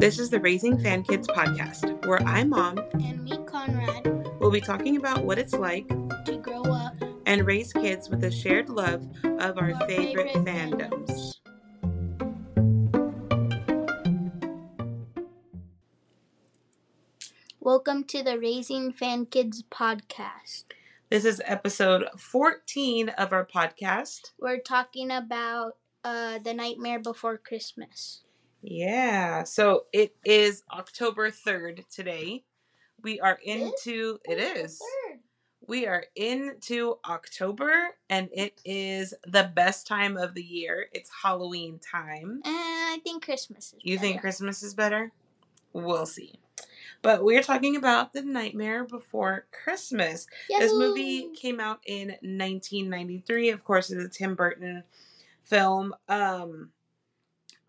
This is the Raising Fan Kids podcast, where I, Mom, and me, Conrad, will be talking about what it's like to grow up and raise kids with a shared love of our, Our favorite, favorite fandoms. Welcome to the Raising Fan Kids podcast. This is episode 14 of our podcast. We're talking about uh, the Nightmare Before Christmas. Yeah, so it is October 3rd today. We are into, it is. We are into October and it is the best time of the year. It's Halloween time. And I think Christmas is You think better. Christmas is better? We'll see. But we're talking about The Nightmare Before Christmas. This movie came out in 1993. Of course, it's a Tim Burton film. Um,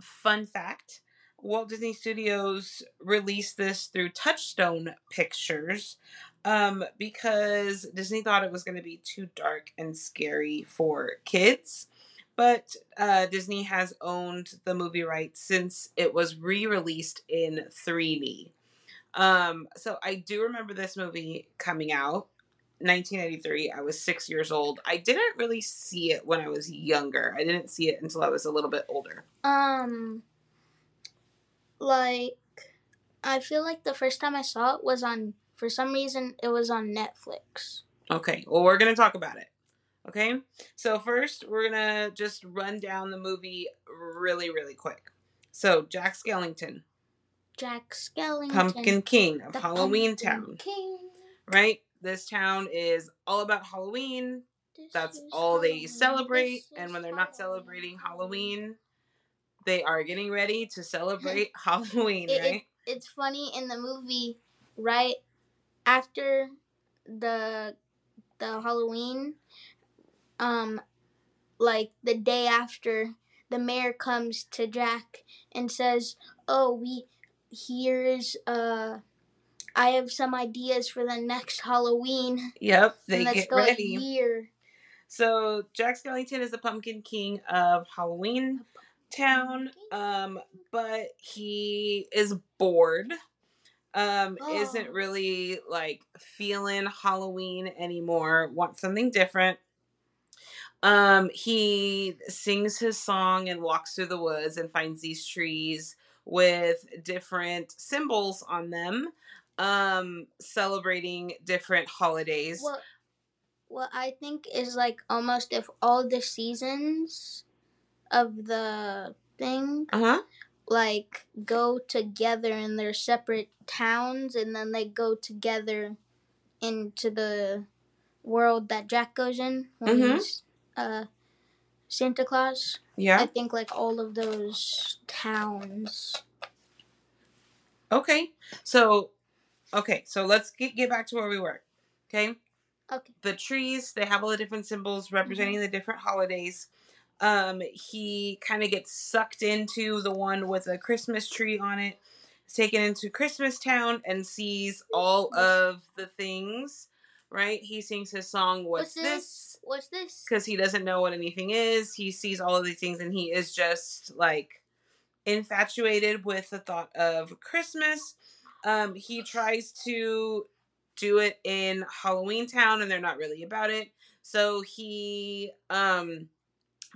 fun fact Walt Disney Studios released this through Touchstone Pictures um, because Disney thought it was going to be too dark and scary for kids. But uh, Disney has owned the movie rights since it was re released in 3D. Um, so I do remember this movie coming out 1993. I was six years old. I didn't really see it when I was younger. I didn't see it until I was a little bit older. Um, like, I feel like the first time I saw it was on, for some reason, it was on Netflix. Okay, well, we're going to talk about it. Okay, so first, we're going to just run down the movie really, really quick. So, Jack Skellington, Jack Skellington. Pumpkin King of Halloween Pumpkin Town, King. right? This town is all about Halloween. This That's all they Halloween. celebrate. This And when they're not celebrating Halloween, they are getting ready to celebrate Halloween, It- it- right? it's funny in the movie right after the the Halloween um like the day after the mayor comes to Jack and says, "Oh, we here's uh I have some ideas for the next Halloween." Yep, they let's get go ready. a year. So Jack Skellington is the Pumpkin King of Halloween Town, um, but he is bored. Um, isn't Oh. really like feeling Halloween anymore. Wants something different. Um, he sings his song and walks through the woods and finds these trees with different symbols on them, um, celebrating different holidays. What what I think is like almost if all the seasons of the thing Uh huh. like go together in their separate towns and then they go together into the world that Jack goes in when Mhm. he's uh Santa Claus. Yeah. I think like all of those towns. Okay. So, okay. So let's get, get back to where we were. Okay. Okay. The trees, they have all the different symbols representing the different holidays. Um, he kind of gets sucked into the one with a Christmas tree on it. Taken into Christmas Town and sees all of the things. Right? He sings his song, What's, What's This? this? What's this? because he doesn't know what anything is. He sees all of these things and he is just like infatuated with the thought of Christmas. Um, he tries to do it in Halloween Town and they're not really about it. So he um,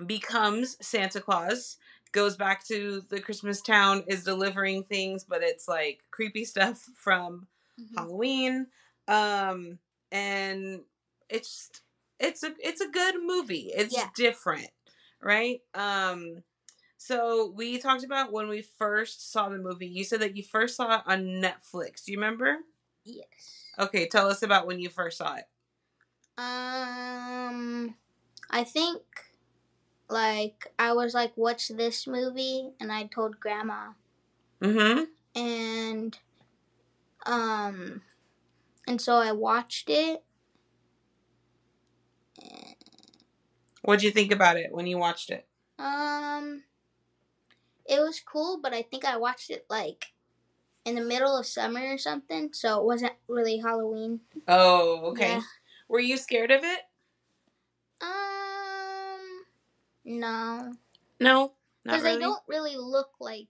becomes Santa Claus, goes back to the Christmas town, is delivering things, but it's like creepy stuff from Mhm. Halloween. Um, and it's it's a it's a good movie. It's Yeah. different, right? Um, so we talked about when we first saw the movie. You said that you first saw it on Netflix. Do you remember? Yes. Okay, tell us about when you first saw it. Um, I think like I was like, "What's this movie?" And I told Grandma, Mm-hmm. and um, and so I watched it. What'd you think about it when you watched it? Um, it was cool, but I think I watched it like in the middle of summer or something, so it wasn't really Halloween. Oh, okay. Yeah. Were you scared of it? Um, no, No, because really. they don't really look like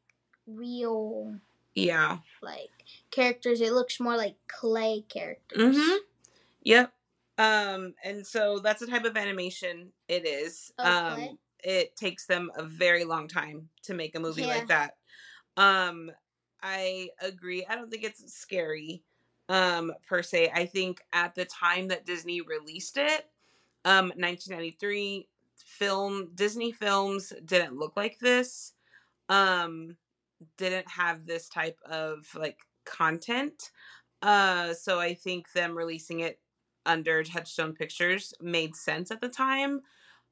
real Yeah. like characters. It looks more like clay characters. Mm-hmm. Yep. Um, and so that's the type of animation it is. Oh, um, clay? It takes them a very long time to make a movie Yeah. like that. Um, I agree. I don't think it's scary, um, per se. I think at the time that Disney released it, um, 1993 film Disney films didn't look like this. Um, didn't have this type of like content. Uh, so I think them releasing it under Touchstone Pictures made sense at the time.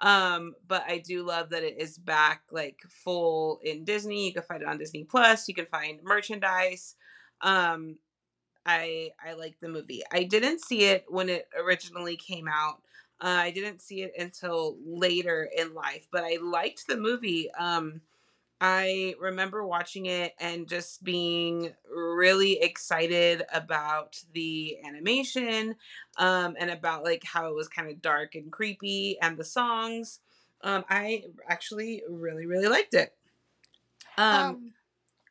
Um, but I do love that it is back like full in Disney. You can find it on Disney Plus. You can find merchandise. Um, I I like the movie. I didn't see it when it originally came out. Uh, I didn't see it until later in life, but I liked the movie. Um, I remember watching it and just being really excited about the animation um, and about like how it was kind of dark and creepy and the songs. Um, I actually really, really liked it. Um, Um,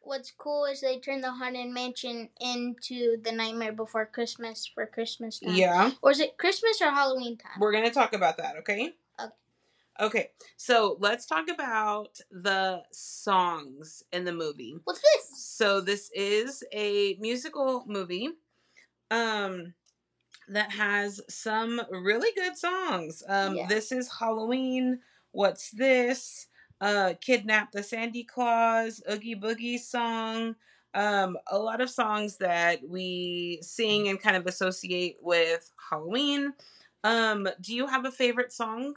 what's cool is they turned the Haunted Mansion into the Nightmare Before Christmas for Christmas time. yeah, Or is it Christmas or Halloween time? we're going to talk about that, okay? Okay. So let's talk about the songs in the movie. What's this? So this is a musical movie um that has some really good songs. Um Yeah. this is Halloween, What's This? Uh Kidnap the Sandy Claus, Oogie Boogie song. Um a lot of songs that we sing and kind of associate with Halloween. Um do you have a favorite song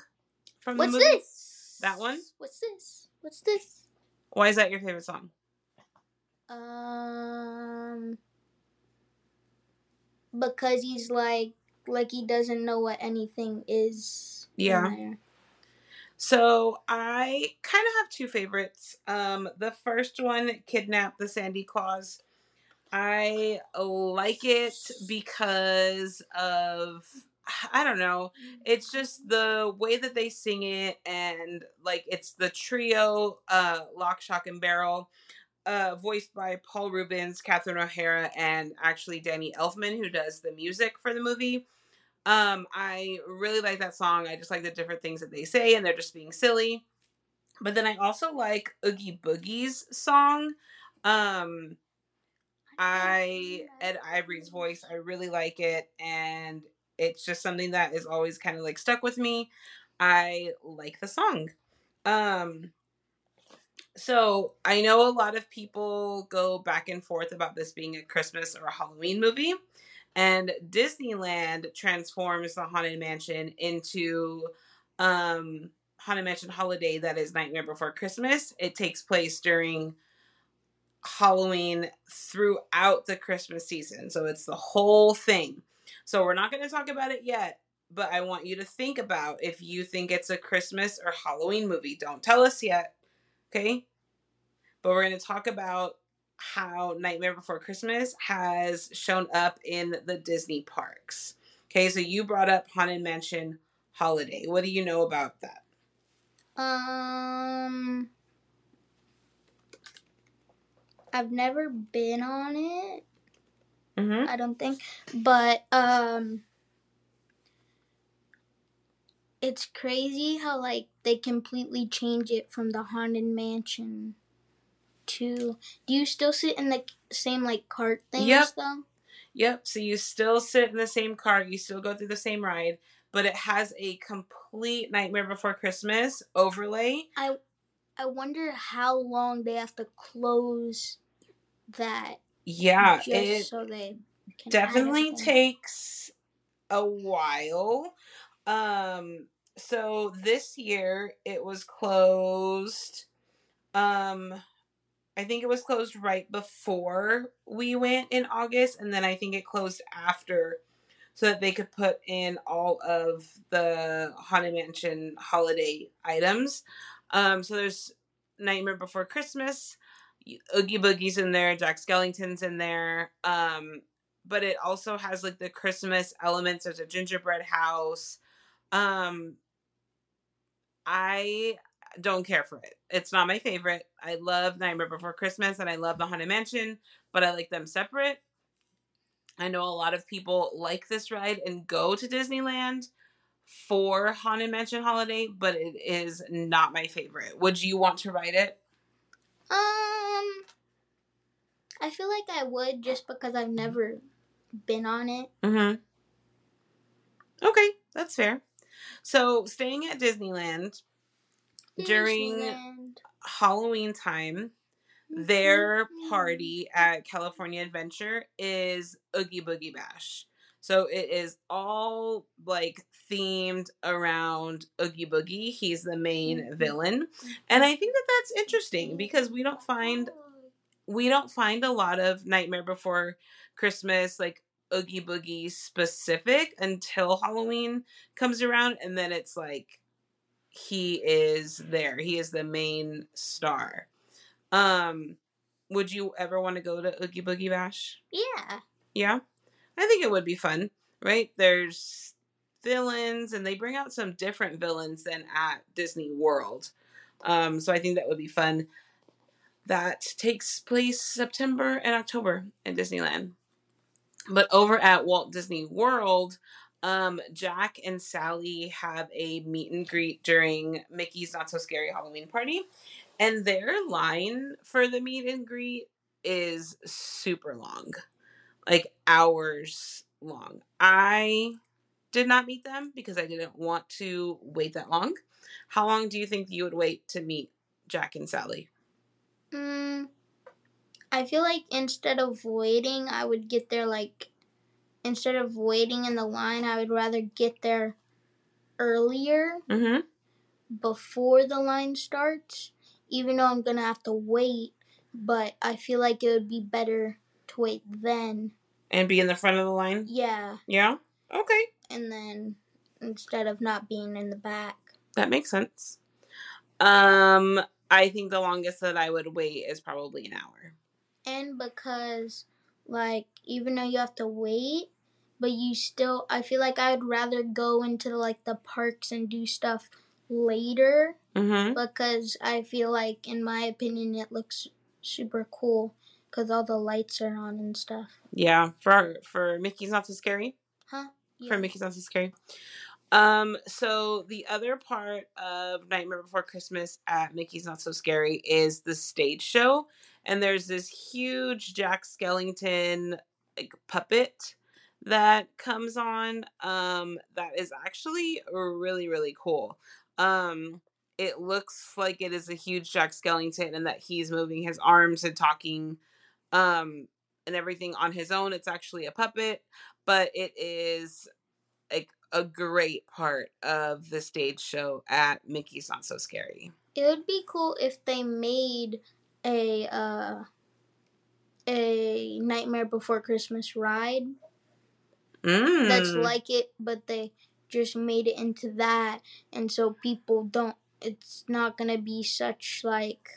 from What's the movie? this? That one? What's this? What's this? Why is that your favorite song? Um, because he's like, like he doesn't know what anything is. Yeah. So I kind of have two favorites. Um, the first one, "Kidnap the Sandy Claus." I like it because of I don't know. It's just the way that they sing it, and like it's the trio, uh, Lock, Shock, and Barrel, uh, voiced by Paul Reubens, Catherine O'Hara, and actually Danny Elfman, who does the music for the movie. Um, I really like that song. I just like the different things that they say, and they're just being silly. But then I also like Oogie Boogie's song. Um, I Ed Ivory's voice. I really like it, and it's just something that is always kind of like stuck with me. I like the song. Um, so I know a lot of people go back and forth about this being a Christmas or a Halloween movie, and Disneyland transforms the Haunted Mansion into um Haunted Mansion Holiday that is Nightmare Before Christmas. It takes place during Halloween throughout the Christmas season. So it's the whole thing. So we're not going to talk about it yet, but I want you to think about if you think it's a Christmas or Halloween movie. Don't tell us yet, okay? But we're going to talk about how Nightmare Before Christmas has shown up in the Disney parks. Okay, so you brought up Haunted Mansion Holiday. What do you know about that? Um, I've never been on it. Mm-hmm. I don't think, but um, it's crazy how like they completely change it from the haunted mansion to. Do you still sit in the same like cart things Yep. though? Yep. So you still sit in the same car, you still go through the same ride, but it has a complete Nightmare Before Christmas overlay. I I wonder how long they have to close that Yeah, it so they definitely takes a while. Um so this year it was closed um I think it was closed right before we went in August and then I think it closed after so that they could put in all of the Haunted Mansion holiday items. Um so there's Nightmare Before Christmas, Oogie Boogie's in there, Jack Skellington's in there. Um but it also has like the Christmas elements. There's a gingerbread house. Um, I don't care for it. It's not my favorite. I love Nightmare Before Christmas and I love the Haunted Mansion, but I like them separate. I know a lot of people like this ride and go to Disneyland for Haunted Mansion Holiday, but it is not my favorite. Would you want to ride it? Um, I feel like I would just because I've never been on it. Mm-hmm. Okay, that's fair. So, staying at Disneyland during Halloween time, their party at California Adventure is Oogie Boogie Bash. So it is all like themed around Oogie Boogie. He's the main villain. And I think that that's interesting because we don't find we don't find a lot of Nightmare Before Christmas like Oogie Boogie specific until Halloween comes around and then it's like he is there. He is the main star. Um would you ever want to go to Oogie Boogie Bash? Yeah. Yeah. I think it would be fun, right? There's villains and they bring out some different villains than at Disney World. Um, so I think that would be fun. That takes place September and October in Disneyland. But over at Walt Disney World, um, Jack and Sally have a meet and greet during Mickey's Not So Scary Halloween Party. And their line for the meet and greet is super long like hours long. I did not meet them because I didn't want to wait that long. How long do you think you would wait to meet Jack and Sally? Mm, I feel like instead of waiting, I would get there like instead of waiting in the line, I would rather get there earlier Mm-hmm. before the line starts. Even though I'm gonna have to wait, but I feel like it would be better to wait then. And be in the front of the line? Yeah, Yeah. Okay. and then instead of not being in the back. That makes sense. Um, I think the longest that I would wait is probably an hour. and because like even though you have to wait but you still i feel like i'd rather go into like the parks and do stuff later Mm-hmm. because i feel like in my opinion it looks super cool because all the lights are on and stuff Yeah. For for Mickey's not so scary. huh for Mickey's Not So Scary. Um, so the other part of Nightmare Before Christmas at Mickey's Not So Scary is the stage show, and there's this huge Jack Skellington like puppet that comes on. Um, that is actually really really cool. Um, it looks like it is a huge Jack Skellington, and that he's moving his arms and talking, um, and everything on his own. It's actually a puppet but it is like a great part of the stage show at Mickey's Not So Scary. it would be cool if they made a uh a nightmare before christmas ride Mm. that's like it, but they just made it into that, and so people don't. It's not gonna be such like.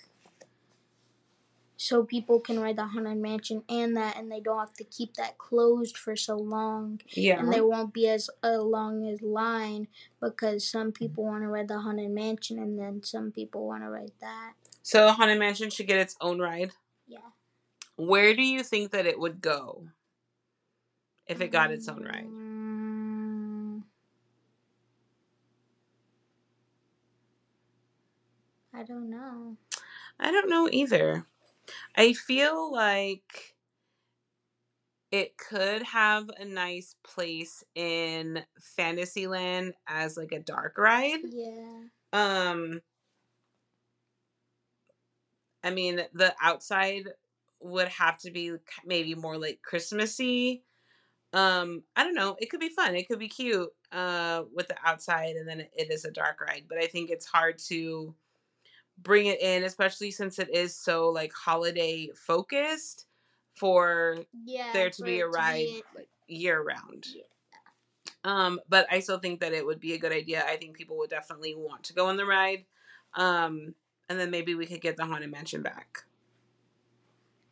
So people can ride the haunted mansion and that, and they don't have to keep that closed for so long, yeah. and there won't be as a long as line because some people want to ride the haunted mansion, and then some people want to ride that. So the Haunted Mansion should get its own ride. Yeah. Where do you think that it would go if it got its own ride? Mm. I don't know. I don't know either. I feel like it could have a nice place in Fantasyland as like a dark ride. Yeah. Um I mean, the outside would have to be maybe more like Christmassy. Um, I don't know. It could be fun. It could be cute uh with the outside and then it is a dark ride, but I think it's hard to bring it in especially since it is so like holiday focused for Yeah. there to be a ride it- like year round. Yeah. Um, but I still think that it would be a good idea. I think people would definitely want to go on the ride. Um, and then maybe we could get the haunted mansion back.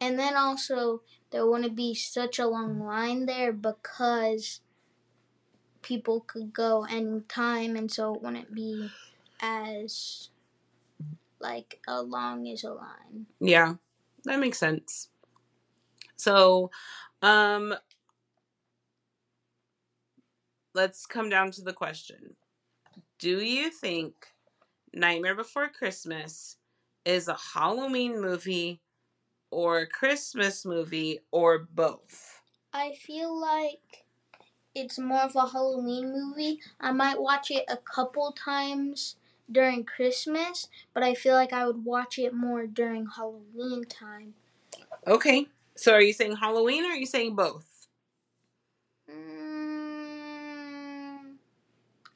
And then also there wouldn't be such a long line there because people could go anytime and so it wouldn't be as like a long is a line. Yeah, that makes sense. So, um, let's come down to the question Do you think Nightmare Before Christmas is a Halloween movie or a Christmas movie or both? I feel like it's more of a Halloween movie. I might watch it a couple times during Christmas, but I feel like I would watch it more during Halloween time. Okay. So, are you saying Halloween or are you saying both? Mm,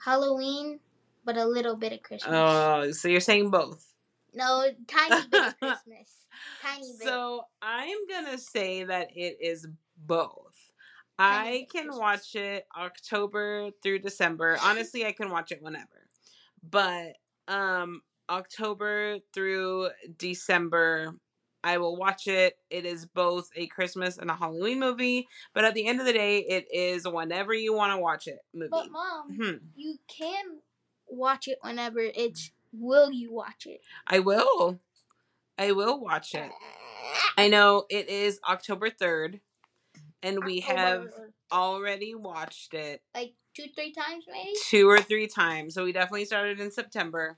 Halloween, but a little bit of Christmas. Oh, so you're saying both. no, tiny bit of Christmas. Tiny bit. So I'm gonna say that it is both. Tiny I can Christmas. watch it October through December. Honestly, I can watch it whenever. But um October through December, I will watch it. It is both a Christmas and a Halloween movie, but at the end of the day, it is whenever you want to watch it movie. but mom, Hmm. you can watch it whenever it's. Will you watch it? I will. I will watch it. I know it is October 3rd, and we have already watched it like two, three times maybe. two or three times. So we definitely started in September.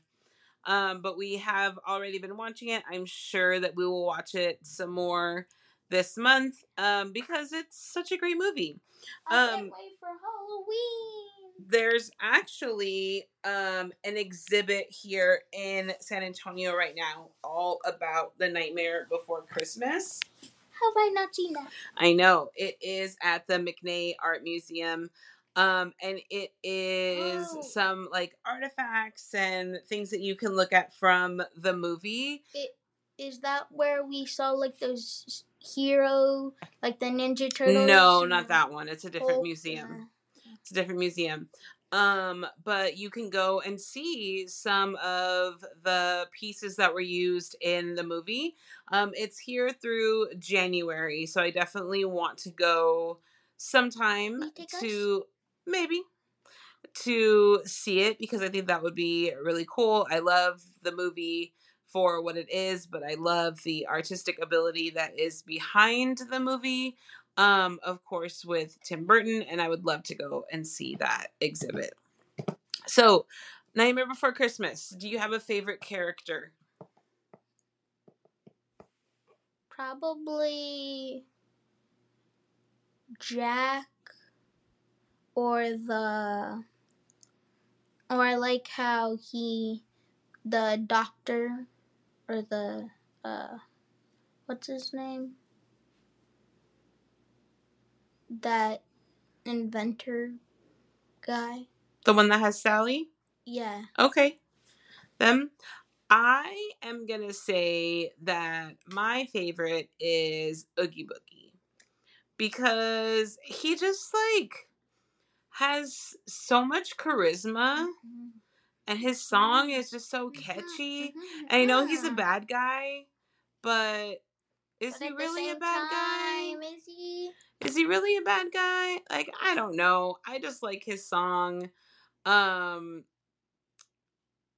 Um, but we have already been watching it. I'm sure that we will watch it some more this month um, because it's such a great movie. I Um, can't wait for Halloween. There's actually um, an exhibit here in San Antonio right now all about the Nightmare Before Christmas. Have I not seen that? I know it is at the McNay Art Museum. Um, and it is Oh. some like artifacts and things that you can look at from the movie. Is that where we saw like those hero, like the Ninja Turtles? No, not that one. It's a different Hulk museum. and It's a different museum. Um, but you can go and see some of the pieces that were used in the movie. Um, it's here through January, so I definitely want to go sometime us? to maybe to see it because I think that would be really cool. I love the movie for what it is, but I love the artistic ability that is behind the movie um of course with Tim Burton and I would love to go and see that exhibit. So, Nightmare Before Christmas, do you have a favorite character? Probably Jack or the or I like how he the doctor or the uh what's his name? That inventor guy. The one that has Sally? Yeah. Okay. Then I am going to say that my favorite is Oogie Boogie because he just like has so much charisma mm-hmm. and his mm-hmm. song is just so mm-hmm. catchy. And I know he's a bad guy, but is But he really a bad guy? Is he? Is he really a bad guy? Like I don't know. I just like his song. Um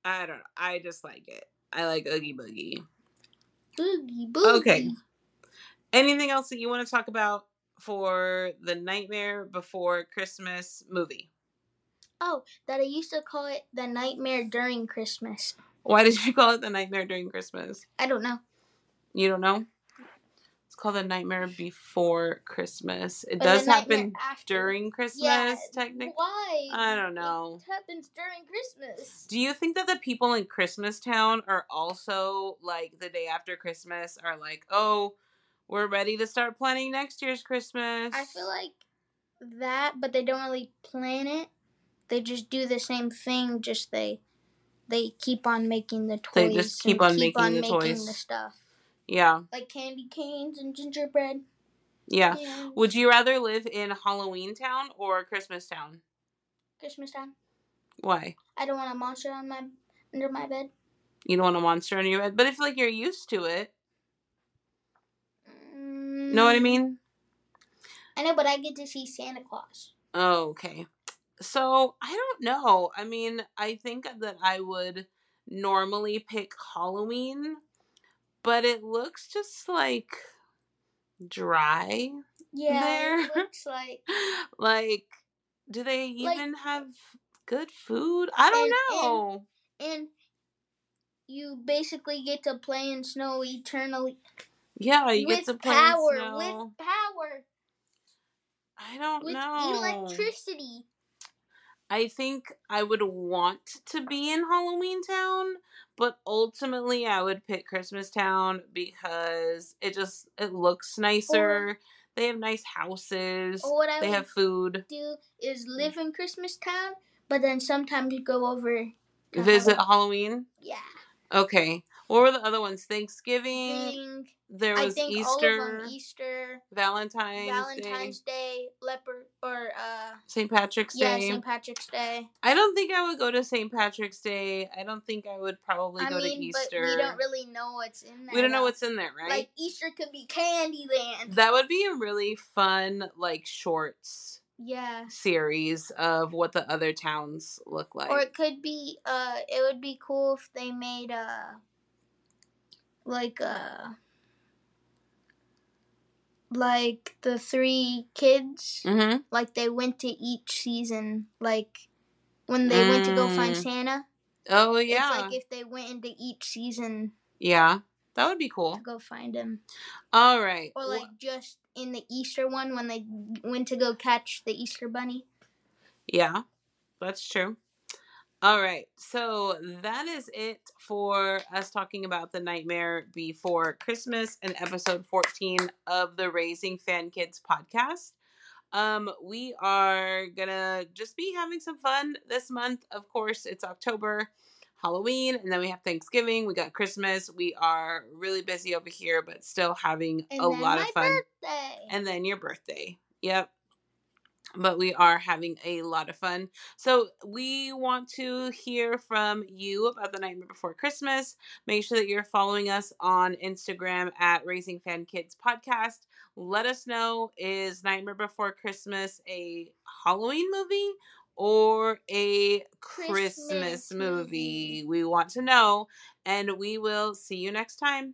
I don't know. I just like it. I like Oogie Boogie. Boogie boogie. Okay. Anything else that you want to talk about for the Nightmare Before Christmas movie? Oh, that I used to call it the nightmare during Christmas. Why did you call it the Nightmare During Christmas? I don't know. You don't know? It's called the Nightmare Before Christmas. It Or does happen after. during Christmas, Yeah, technically. Why? I don't know. It happens during Christmas. Do you think that the people in Christmas Town are also like the day after Christmas are like, oh, we're ready to start planning next year's Christmas? I feel like that, but they don't really plan it. They just do the same thing. Just they they keep on making the toys. They just keep on making the toys. the stuff yeah, like candy canes and gingerbread. yeah. Yeah. Would you rather live in Halloween Town or Christmas Town? Christmas time. Why? I don't want a monster on my under my bed. You don't want a monster on your bed, but if like you're used to it, know what I Mm, mean? I know, but I get to see Santa Claus. Oh, okay. So I don't know. I mean, I think that I would normally pick Halloween, but it looks just like dry. Yeah, There. it looks like like, do they Like- even have good food? I don't And- and- know. and you basically get to play in snow eternally yeah, you with get to play in snow. with power, I don't with know. electricity. I think I would want to be in Halloween Town, but ultimately I would pick Christmas Town because it just it looks nicer. they have nice houses. Or what I They would have food. do is live in Christmas Town, but then sometimes go over to Visit Halloween. Halloween. Yeah, Okay. What were the other ones? Thanksgiving. Thing- There was Easter, all of them: Easter, Valentine's, Valentine's Day, Day, leopard, or uh, St. Patrick's yeah, Day. St. Patrick's Day. I don't think I would go to St. Patrick's Day. I don't think I would probably I go mean, to Easter. but we don't really know what's in there. We don't know what's in there, right? Like Easter could be Candyland. That would be a really fun, like, shorts yeah. series of what the other towns look like. Or it could be uh it would be cool if they made uh like uh like the three kids mm-hmm. like they went to each season like when they went to go find Mm. Santa. Oh yeah, It's like if they went into each season yeah, that would be cool. to go find him. All right. Or like just in the Easter one when they went to go catch the Easter bunny. yeah, that's true. All right, so that is it for us talking about the Nightmare Before Christmas and episode 14 of the Raising Fan Kids podcast. Um, we are gonna just be having some fun this month. Of course, it's October, Halloween, and then we have Thanksgiving. We got Christmas. We are really busy over here, but still having And a lot of fun. birthday. And then your birthday. Yep. But we are having a lot of fun. So we want to hear from you about the Nightmare Before Christmas. Make sure that you're following us on Instagram at Raising Fan Kids Podcast. Let us know is Nightmare Before Christmas a Halloween movie or a Christmas, Christmas movie? movie. We want to know. And we will see you next time.